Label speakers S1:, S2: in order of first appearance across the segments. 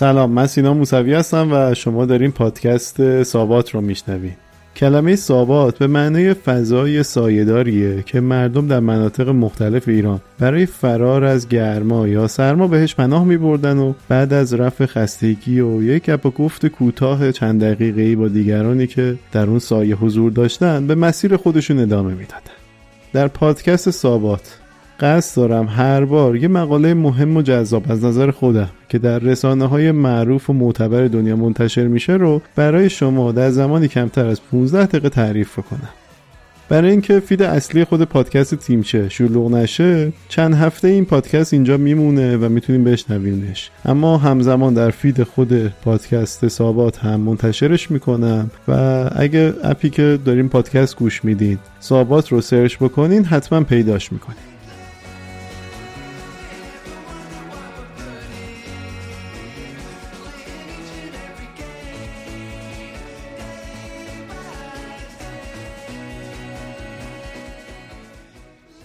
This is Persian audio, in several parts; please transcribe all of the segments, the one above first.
S1: سلام من سینا موسوی هستم و شما دارین پادکست سابات رو میشنوین کلمه سابات به معنای فضای سایهداریه که مردم در مناطق مختلف ایران برای فرار از گرما یا سرما بهش پناه می بردن و بعد از رفع خستگی و یک گپ و گفت کوتاه چند دقیقه با دیگرانی که در اون سایه حضور داشتن به مسیر خودشون ادامه می‌دادن. در پادکست سابات قصد دارم هر بار یه مقاله مهم و جذاب از نظر خودم که در رسانه های معروف و معتبر دنیا منتشر میشه رو برای شما در زمانی کمتر از 15 دقیقه تعریف کنم برای اینکه feed اصلی خود پادکست تیمچه شلوغ نشه چند هفته این پادکست اینجا میمونه و می‌تونیم بشنوینش اما همزمان در feed خود پادکست سابات هم منتشرش می‌کنم و اگه اپی که داریم پادکست گوش میدین سابات رو search بکنین حتما پیداش می‌کنین.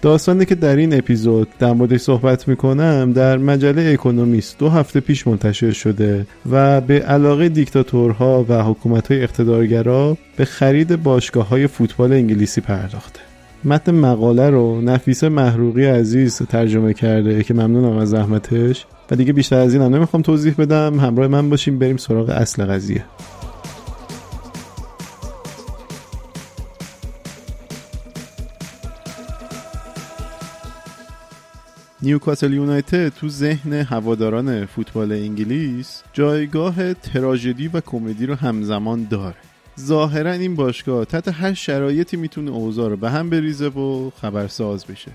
S1: داستانی که در این اپیزود در موردش صحبت می‌کنم در مجله اکونومیست دو هفته پیش منتشر شده و به علاقه دیکتاتورها و حکومت های اقتدارگرا به خرید باشگاه های فوتبال انگلیسی پرداخته. متن مقاله رو نفیسه محروقی عزیز ترجمه کرده که ممنونم از زحمتش و دیگه بیشتر از این هم نمی‌خوام توضیح بدم. همراه من باشیم بریم سراغ اصل قضیه. نیوکاسل یونایتد تو ذهن هواداران فوتبال انگلیس جایگاه تراژدی و کمدی رو همزمان داره. ظاهرا این باشگاه تحت هر شرایطی می‌تونه اوضاع رو به هم بریزه و خبرساز بشه.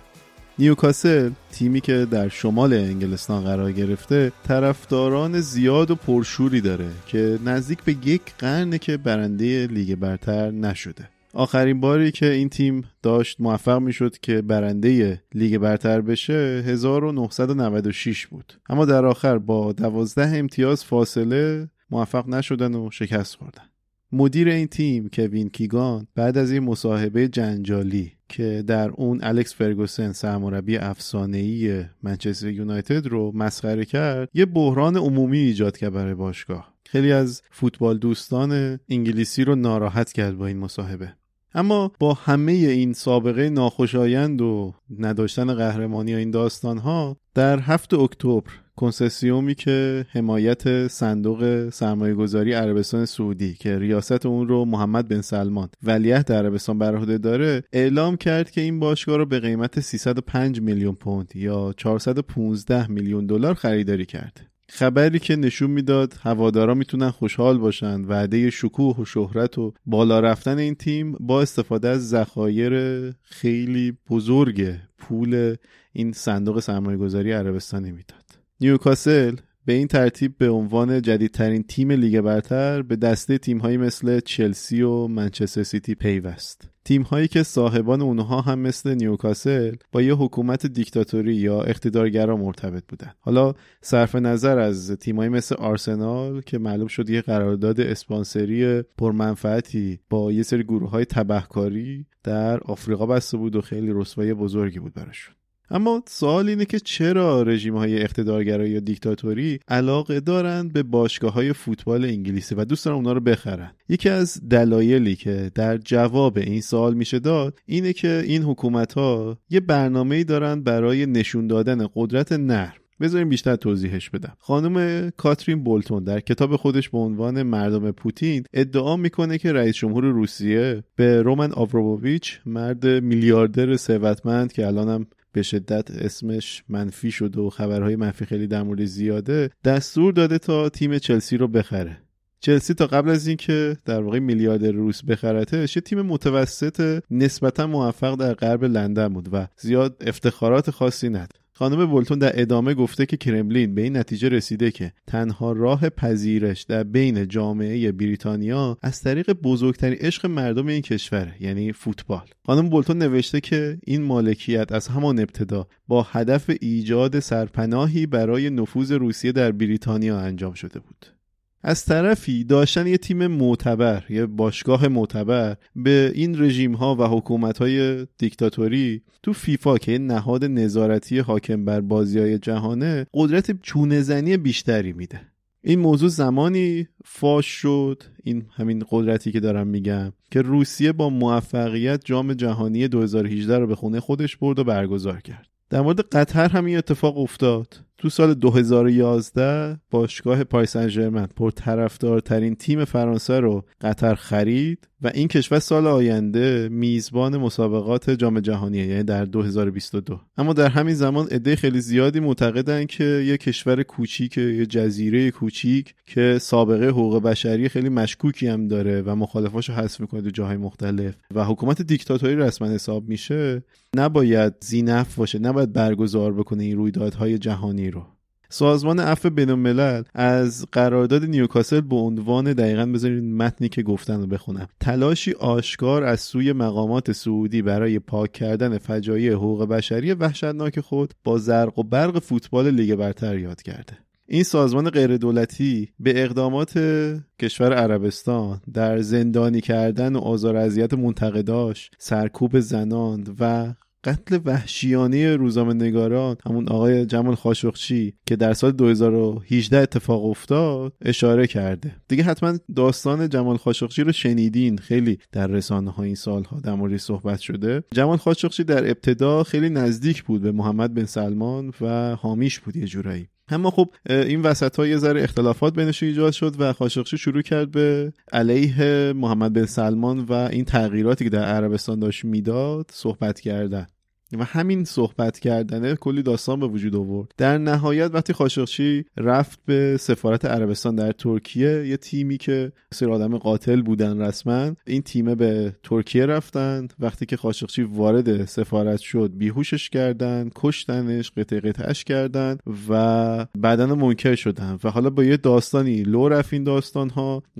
S1: نیوکاسل تیمی که در شمال انگلستان قرار گرفته طرفداران زیاد و پرشوری داره که نزدیک به یک قرنه که برنده لیگ برتر نشده. آخرین باری که این تیم داشت موفق می شد که برنده لیگ برتر بشه 1996 بود. اما در آخر با 12 امتیاز فاصله موفق نشدن و شکست خوردن. مدیر این تیم کوین کیگان بعد از این مصاحبه جنجالی که در اون الکس فرگوسن سرمربی افسانه‌ای منچستر یونایتد رو مسخره کرد یه بحران عمومی ایجاد کرد برای باشگاه. خیلی از فوتبال دوستان انگلیسی رو ناراحت کرد با این مصاحبه. اما با همه این سابقه ناخوشایند و نداشتن قهرمانی این داستان ها در هفت اکتبر کنسسیومی که حمایت صندوق سرمایه گذاری عربستان سعودی که ریاست اون رو محمد بن سلمان ولیعهد عربستان بر عهده داره اعلام کرد که این باشگاه رو به قیمت 305 میلیون پوند یا 415 میلیون دلار خریداری کرد. خبری که نشون می‌داد هوادارا می‌تونن خوشحال باشن وعده شکوه و شهرت و بالا رفتن این تیم با استفاده از ذخایر خیلی بزرگ پول این صندوق سرمایه گذاری عربستانی می‌داد. نیوکاسل به این ترتیب به عنوان جدیدترین تیم لیگ برتر به دسته تیمهایی مثل چلسی و منچستر سیتی پیوست. تیم هایی که صاحبان اونها هم مثل نیوکاسل با یه حکومت دیکتاتوری یا اقتدارگرا مرتبط بودن. حالا صرف نظر از تیمایی مثل آرسنال که معلوم شد یه قرارداد اسپانسری پرمنفعتی با یه سری گروه های تبهکاری در آفریقا بسته بود و خیلی رسوایی بزرگی بود براشون. اما سوال اینه که چرا رژیم های اقتدارگرا یا دیکتاتوری علاقه دارند به باشگاه های فوتبال انگلیسی و دوست دارن اونا رو بخرن؟ یکی از دلایلی که در جواب این سوال میشه داد اینه که این حکومت ها یه برنامه دارن برای نشون دادن قدرت نرم. بذاریم بیشتر توضیحش بدم. خانم کاترین بولتون در کتاب خودش به عنوان مردم پوتین ادعا می‌کنه که رئیس جمهور روسیه به رومن آوروویچ مرد میلیاردر ثروتمند که الانم به شدت اسمش منفی شد و خبرهای منفی خیلی در مورد زیاده دستور داده تا تیم چلسی رو بخره. چلسی تا قبل از اینکه در واقع میلیارد روس بخرتش یه تیم متوسط نسبتا موفق در غرب لندن بود و زیاد افتخارات خاصی نداشت. خانم بولتون در ادامه گفته که کرملین به این نتیجه رسیده که تنها راه پذیرش در بین جامعه بریتانیا از طریق بزرگترین عشق مردم این کشور یعنی فوتبال. خانم بولتون نوشته که این مالکیت از همان ابتدا با هدف ایجاد سرپناهی برای نفوذ روسیه در بریتانیا انجام شده بود. از طرفی داشتن یه تیم معتبر یه باشگاه معتبر به این رژیم ها و حکومت های دیکتاتوری تو فیفا که نهاد نظارتی حاکم بر بازی های جهانه قدرت چونه زنی بیشتری میده. این موضوع زمانی فاش شد این همین قدرتی که دارم میگم که روسیه با موفقیت جام جهانی 2018 رو به خونه خودش برد و برگزار کرد. در مورد قطر همین اتفاق افتاد. تو سال 2011 باشگاه پاریس سن پر طرفدارترین تیم فرانسه رو قطر خرید و این کشور سال آینده میزبان مسابقات جام جهانیه یعنی در 2022 اما در همین زمان عده خیلی زیادی معتقدن که یه کشور کوچیک یه جزیره کوچیک که سابقه حقوق بشری خیلی مشکوکی هم داره و مخالفاشو حذف می‌کنه تو جاهای مختلف و حکومت دیکتاتوری رسما حساب میشه نباید زینف باشه نباید برگزار بکنه این رویدادهای جهانی سازمان عفو بین الملل از قرارداد نیوکاسل به عنوان دقیقا بذارید متنی که گفتن رو بخونم. تلاشی آشکار از سوی مقامات سعودی برای پاک کردن فجایع حقوق بشری وحشتناک خود با زرق و برق فوتبال لیگ برتر یاد کرده. این سازمان غیر دولتی به اقدامات کشور عربستان در زندانی کردن و آزار اذیت منتقداش سرکوب زنان و قتل وحشیانه روزنامه نگاران همون آقای جمال خاشقچی که در سال 2018 اتفاق افتاد اشاره کرده. دیگه حتما داستان جمال خاشقچی رو شنیدین. خیلی در رسانه ها این سالها در صحبت شده. جمال خاشقچی در ابتدا خیلی نزدیک بود به محمد بن سلمان و حامیش بود یه جورایی. اما خب این وسط ها یه ذره اختلافات بینش ایجاد شد و خاشقچی شروع کرد به علیه محمد بن سلمان و این تغییراتی که در عربستان داشت می‌داد صحبت کردن. و همین صحبت کردنه کلی داستان به وجود آورد. در نهایت وقتی خاشقچی رفت به سفارت عربستان در ترکیه یه تیمی که سر آدم قاتل بودن رسما این تیمه به ترکیه رفتند. وقتی که خاشقچی وارد سفارت شد بیهوشش کردن کشتنش قطع قطعش کردن و بعدا منکر شدن و حالا با یه داستانی لو رفت این داستان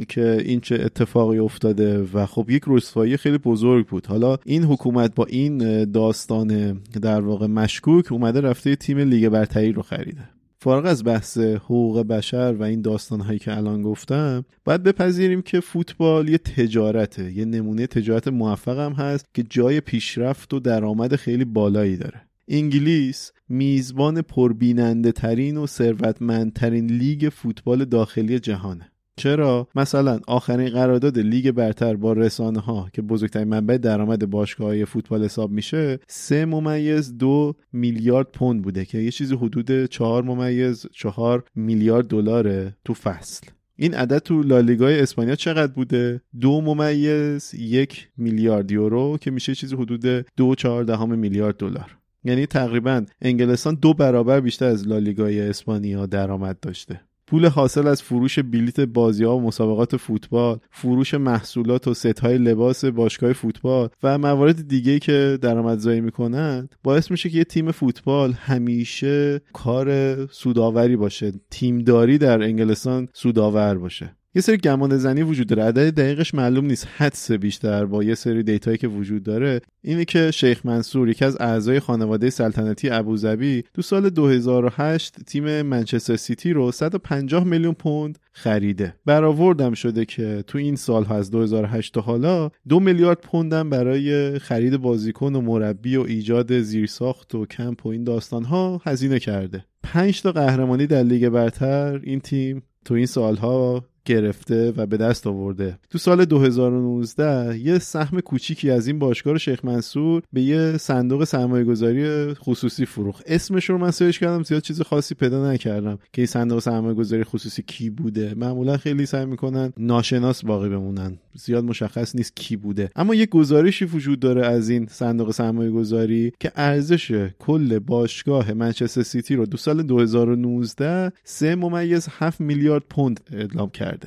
S1: که این چه اتفاقی افتاده و خب یک رسوایی خیلی بزرگ بود. حالا این حکومت با این داستان در واقع مشکوک اومده رفته تیم لیگ برتری رو خریده. فارغ از بحث حقوق بشر و این داستان هایی که الان گفتم باید بپذیریم که فوتبال یه تجارته یه نمونه تجارت موفق هم هست که جای پیشرفت و درآمد خیلی بالایی داره. انگلیس میزبان پربیننده ترین و ثروتمندترین لیگ فوتبال داخلی جهانه. چرا؟ مثلا آخرین قرارداد لیگ برتر با رسانه ها که بزرگترین منبع درآمد باشگاه فوتبال حساب میشه سه ممیز دو میلیارد پوند بوده که یه چیزی حدود چهار ممیز چهار میلیارد دلاره تو فصل. این عدد تو لالیگای اسپانیا چقدر بوده؟ دو ممیز یک میلیارد یورو که میشه چیزی حدود دو چهار دهم میلیارد دلار. یعنی تقریبا انگلستان دو برابر بیشتر از لالیگای اسپانیا درآمد داشته. پول حاصل از فروش بلیت بازی ها و مسابقات فوتبال فروش محصولات و ست های لباس باشگاه فوتبال و موارد دیگه که درآمدزایی می‌کنند باعث میشه که یه تیم فوتبال همیشه کار سوداوری باشه. تیمداری در انگلستان سوداور باشه. یه سری گمان زنی وجود داره. عدد دقیقش معلوم نیست. حدس بیشتر با یه سری data یی که وجود داره. اینه که شیخ منصور یکی از اعضای خانواده سلطنتی ابوظبی تو سال 2008 تیم منچستر سیتی رو 150 میلیون پوند خریده. برآوردم شده که تو این سال از 2008 تا حالا دو میلیارد پوندم برای خرید بازیکن و مربی و ایجاد زیرساخت و کمپ و این داستان ها هزینه کرده. پنج تا قهرمانی در لیگ برتر این تیم تو این سالها گرفته و به دست آورده. تو سال 2019 یه سهم کوچیکی از این باشگاه رو شیخ منصور به یه صندوق سرمایه گذاری خصوصی فروخت. اسمش رو من search کردم زیاد چیز خاصی پیدا نکردم که این صندوق سرمایه گذاری خصوصی کی بوده. معمولا خیلی سعی می‌کنن ناشناس باقی بمونن. زیاد مشخص نیست کی بوده. اما یه گزارشی وجود داره از این صندوق سرمایه گذاری که ارزش کل باشگاه منچستر سیتی رو دو سال 2019 3 ممیز 7 میلیارد پوند اعلام کرده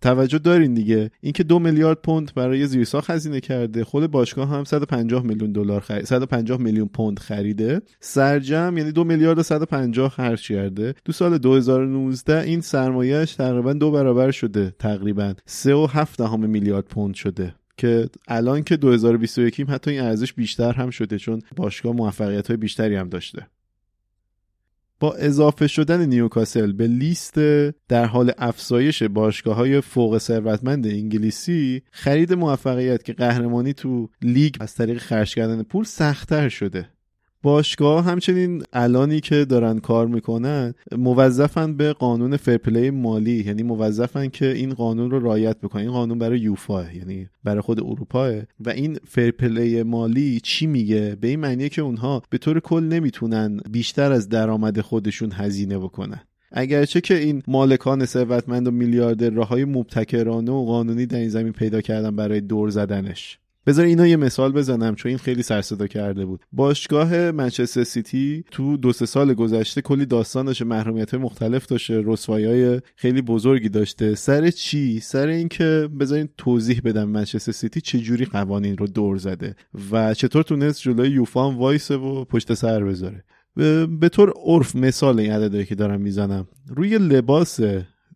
S1: توجه دارین دیگه. اینکه دو میلیارد پوند برای زیرساخت هزینه کرده. خود باشگاه هم 150 میلیون دلار خرید 150 میلیون پوند خریده. سرجم یعنی دو میلیارد و 150 خرج کرده. تو سال 2019 این سرمایهش تقریبا دو برابر شده تقریبا. 3 و 7 دهم میلیارد پوند شده. که الان که 2021 حتی این ارزش بیشتر هم شده چون باشگاه موفقیت های بیشتری هم داشته. با اضافه شدن نیوکاسل به لیست در حال افزایش باشگاه های فوق ثروتمند انگلیسی خرید موفقیت که قهرمانی تو لیگ از طریق خرج کردن پول سختتر شده. باشگاه همچنین الانی که دارن کار می‌کنن موظفن به قانون fair play مالی. یعنی موظفن که این قانون رو رعایت بکنن. این قانون برای یوفا یعنی برای خود اروپا. و این fair play مالی چی میگه؟ به این معنیه که اونها به طور کل نمی‌تونن بیشتر از درآمد خودشون هزینه بکنن. اگرچه که این مالکان ثروتمند و میلیاردر راههای مبتکرانه و قانونی در این زمین پیدا کردن برای دور زدنش. بذار اینا یه مثال بزنم چون این خیلی سرصدا کرده بود. باشگاه منچستر سیتی تو دو سه سال گذشته کلی داستان داشته محرومیت مختلف داشته رسوایی خیلی بزرگی داشته. سر چی؟ سر اینکه بذارین توضیح بدم منچستر سیتی چه جوری قوانین رو دور زده و چطور تونست جلوی یوفا وایسه و پشت سر بذاره. به طور عرف مثال این عددی که دارم می‌زنم. روی لباس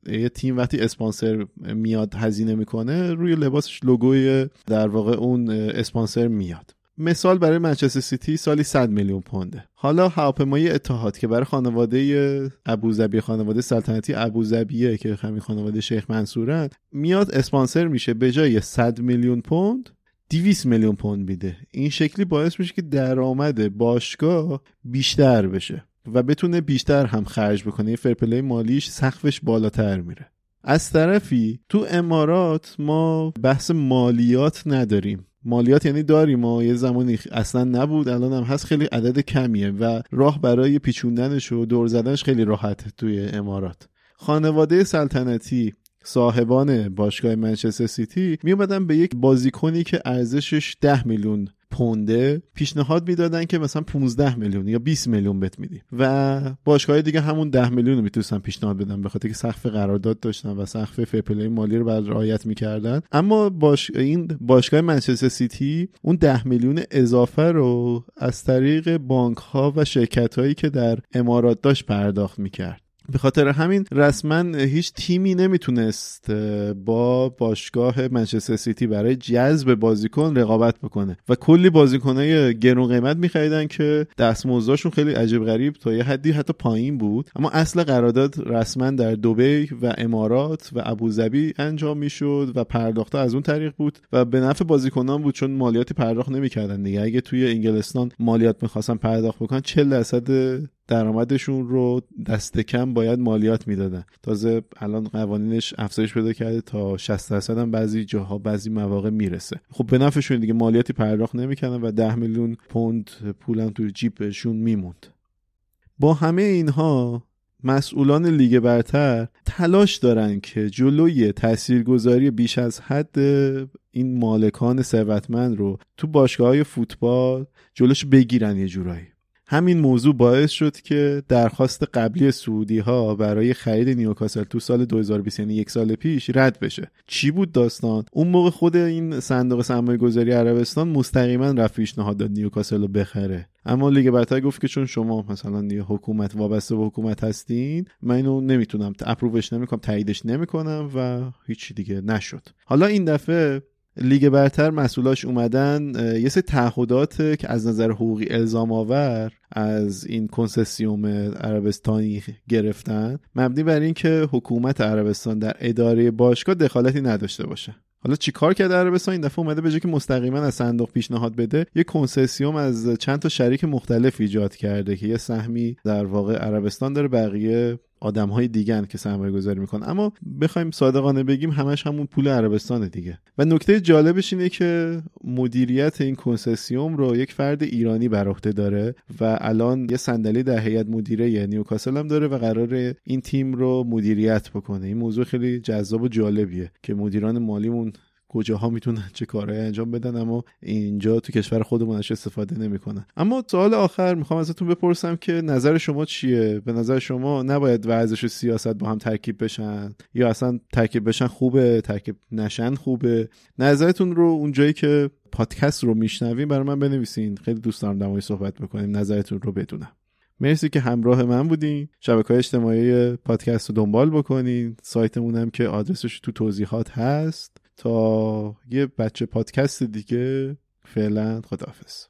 S1: یه تیم وقتی اسپانسر میاد هزینه می‌کنه روی لباسش لوگوی در واقع اون اسپانسر میاد. مثال برای منچستر سیتی سالی 100 میلیون پونده. حالا هواپیمای اتحاد که برای خانواده ابوظبی خانواده سلطنتی ابوظبیه که همین خانواده شیخ منصورن میاد اسپانسر میشه به جای 100 میلیون پوند 200 میلیون پوند میده. این شکلی باعث میشه که درآمد باشگاه بیشتر بشه. و بتونه بیشتر هم خرج بکنه. یه fair play مالیش سقفش بالاتر میره. از طرفی تو امارات ما بحث مالیات نداریم. مالیات یعنی داریم ما یه زمانی اصلا نبود الان هم هست خیلی عدد کمیه و راه برای پیچوندنش و دور زدنش خیلی راحته توی امارات. خانواده سلطنتی صاحبان باشگاه منچستر سیتی می به یک بازیکنی که ارزشش 10 میلیون پونده پیشنهاد می‌دادن که مثلا 15 میلیون یا 20 میلیون بت میدیم و باشگاه دیگه همون 10 میلیون رو می‌تونستن پیشنهاد بدن به خاطر که سقف قرارداد داشتن و سقف fair play مالی رو بعد رعایت می‌کردن. اما باش این باشگاه منچستر سیتی اون 10 میلیون اضافه رو از طریق بانک ها و شرکت هایی که در امارات داشت پرداخت می‌کرد. به خاطر همین رسما هیچ تیمی نمی‌تونست با باشگاه منچستر سیتی برای جذب بازیکن رقابت بکنه و کلی بازیکنای گرون قیمت میخریدن که دستمزدشون خیلی عجیب غریب تا یه حدی حتی پایین بود. اما اصل قرارداد رسما در دبی و امارات و ابوظبی انجام می‌شد و پرداخته از اون طریق بود و به نفع بازیکنان بود چون مالیاتی پرداخت نمی‌کردن دیگه. اگه توی انگلستان مالیات می‌خواستن پرداخت بکنن 40 درصد درآمدشون رو دست کم باید مالیات می‌دادن. تازه الان قوانینش افزایش پیدا کرده تا 60 درصد هم بعضی جاها بعضی مواقع می‌رسه. خب به نفعشون دیگه مالیاتی پرداخت نمی‌کنن و 10 میلیون پوند پولم توی جیبشون میموند. با همه اینها مسئولان لیگ برتر تلاش دارن که جلوی تاثیرگذاری بیش از حد این مالکان ثروتمند رو تو باشگاه های فوتبال جلوش بگیرن یه جورایی. همین موضوع باعث شد که درخواست قبلی سعودی ها برای خرید نیوکاسل تو سال 2020 یعنی یک سال پیش رد بشه. چی بود داستان؟ اون موقع خود این صندوق سرمایه گذاری عربستان مستقیما رفت پیشنهاد داد نیوکاسل رو بخره. اما لیگ برتر گفت که چون شما مثلا یه حکومت وابسته به حکومت هستین من اینو نمی‌تونم اپرووش نمی‌کنم تاییدش نمی‌کنم و هیچی دیگه نشد. حالا این دفعه لیگ برتر مسئولاش اومدن یه سری تعهدات که از نظر حقوقی الزام آور از این کنسرسیوم عربستانی گرفتن. مبنی بر اینکه حکومت عربستان در اداره باشگاه دخالتی نداشته باشه. حالا چیکار کرده عربستان؟ این دفعه اومده به که مستقیما از صندوق پیشنهاد بده یه کنسرسیوم از چند تا شریک مختلف ایجاد کرده که یه سهمی در واقع عربستان داره بقیه آدم های دیگه که سرمایه گذاری می‌کنن. اما بخوایم صادقانه بگیم همش همون پول عربستان دیگه. و نکته جالبش اینه که مدیریت این کنسسیوم رو یک فرد ایرانی بر عهده داره و الان یه صندلی در هیئت مدیره نیوکاسل هم داره و قرار این تیم رو مدیریت بکنه. این موضوع خیلی جذاب و جالبیه که مدیران مالیمون کجاها می‌تونن چه کارهایی انجام بدن اما اینجا تو کشور خودمون ازش استفاده نمی‌کنن. اما سوال آخر می‌خوام ازتون بپرسم که نظر شما چیه؟ به نظر شما نباید ورزش و سیاست با هم ترکیب بشن؟ یا اصلا ترکیب بشن خوبه ترکیب نشن خوبه؟ نظرتون رو اونجایی که پادکست رو میشنویم برای من بنویسین. خیلی دوست دارم در صحبت بکنیم. نظرتون رو بدونم. مرسی که همراه من بودین. شبکه های اجتماعی پادکست رو دنبال بکنین. سایتمون هم که آدرسش تو توضیحات هست. تا یه بچه پادکست دیگه. فعلا خداحافظ.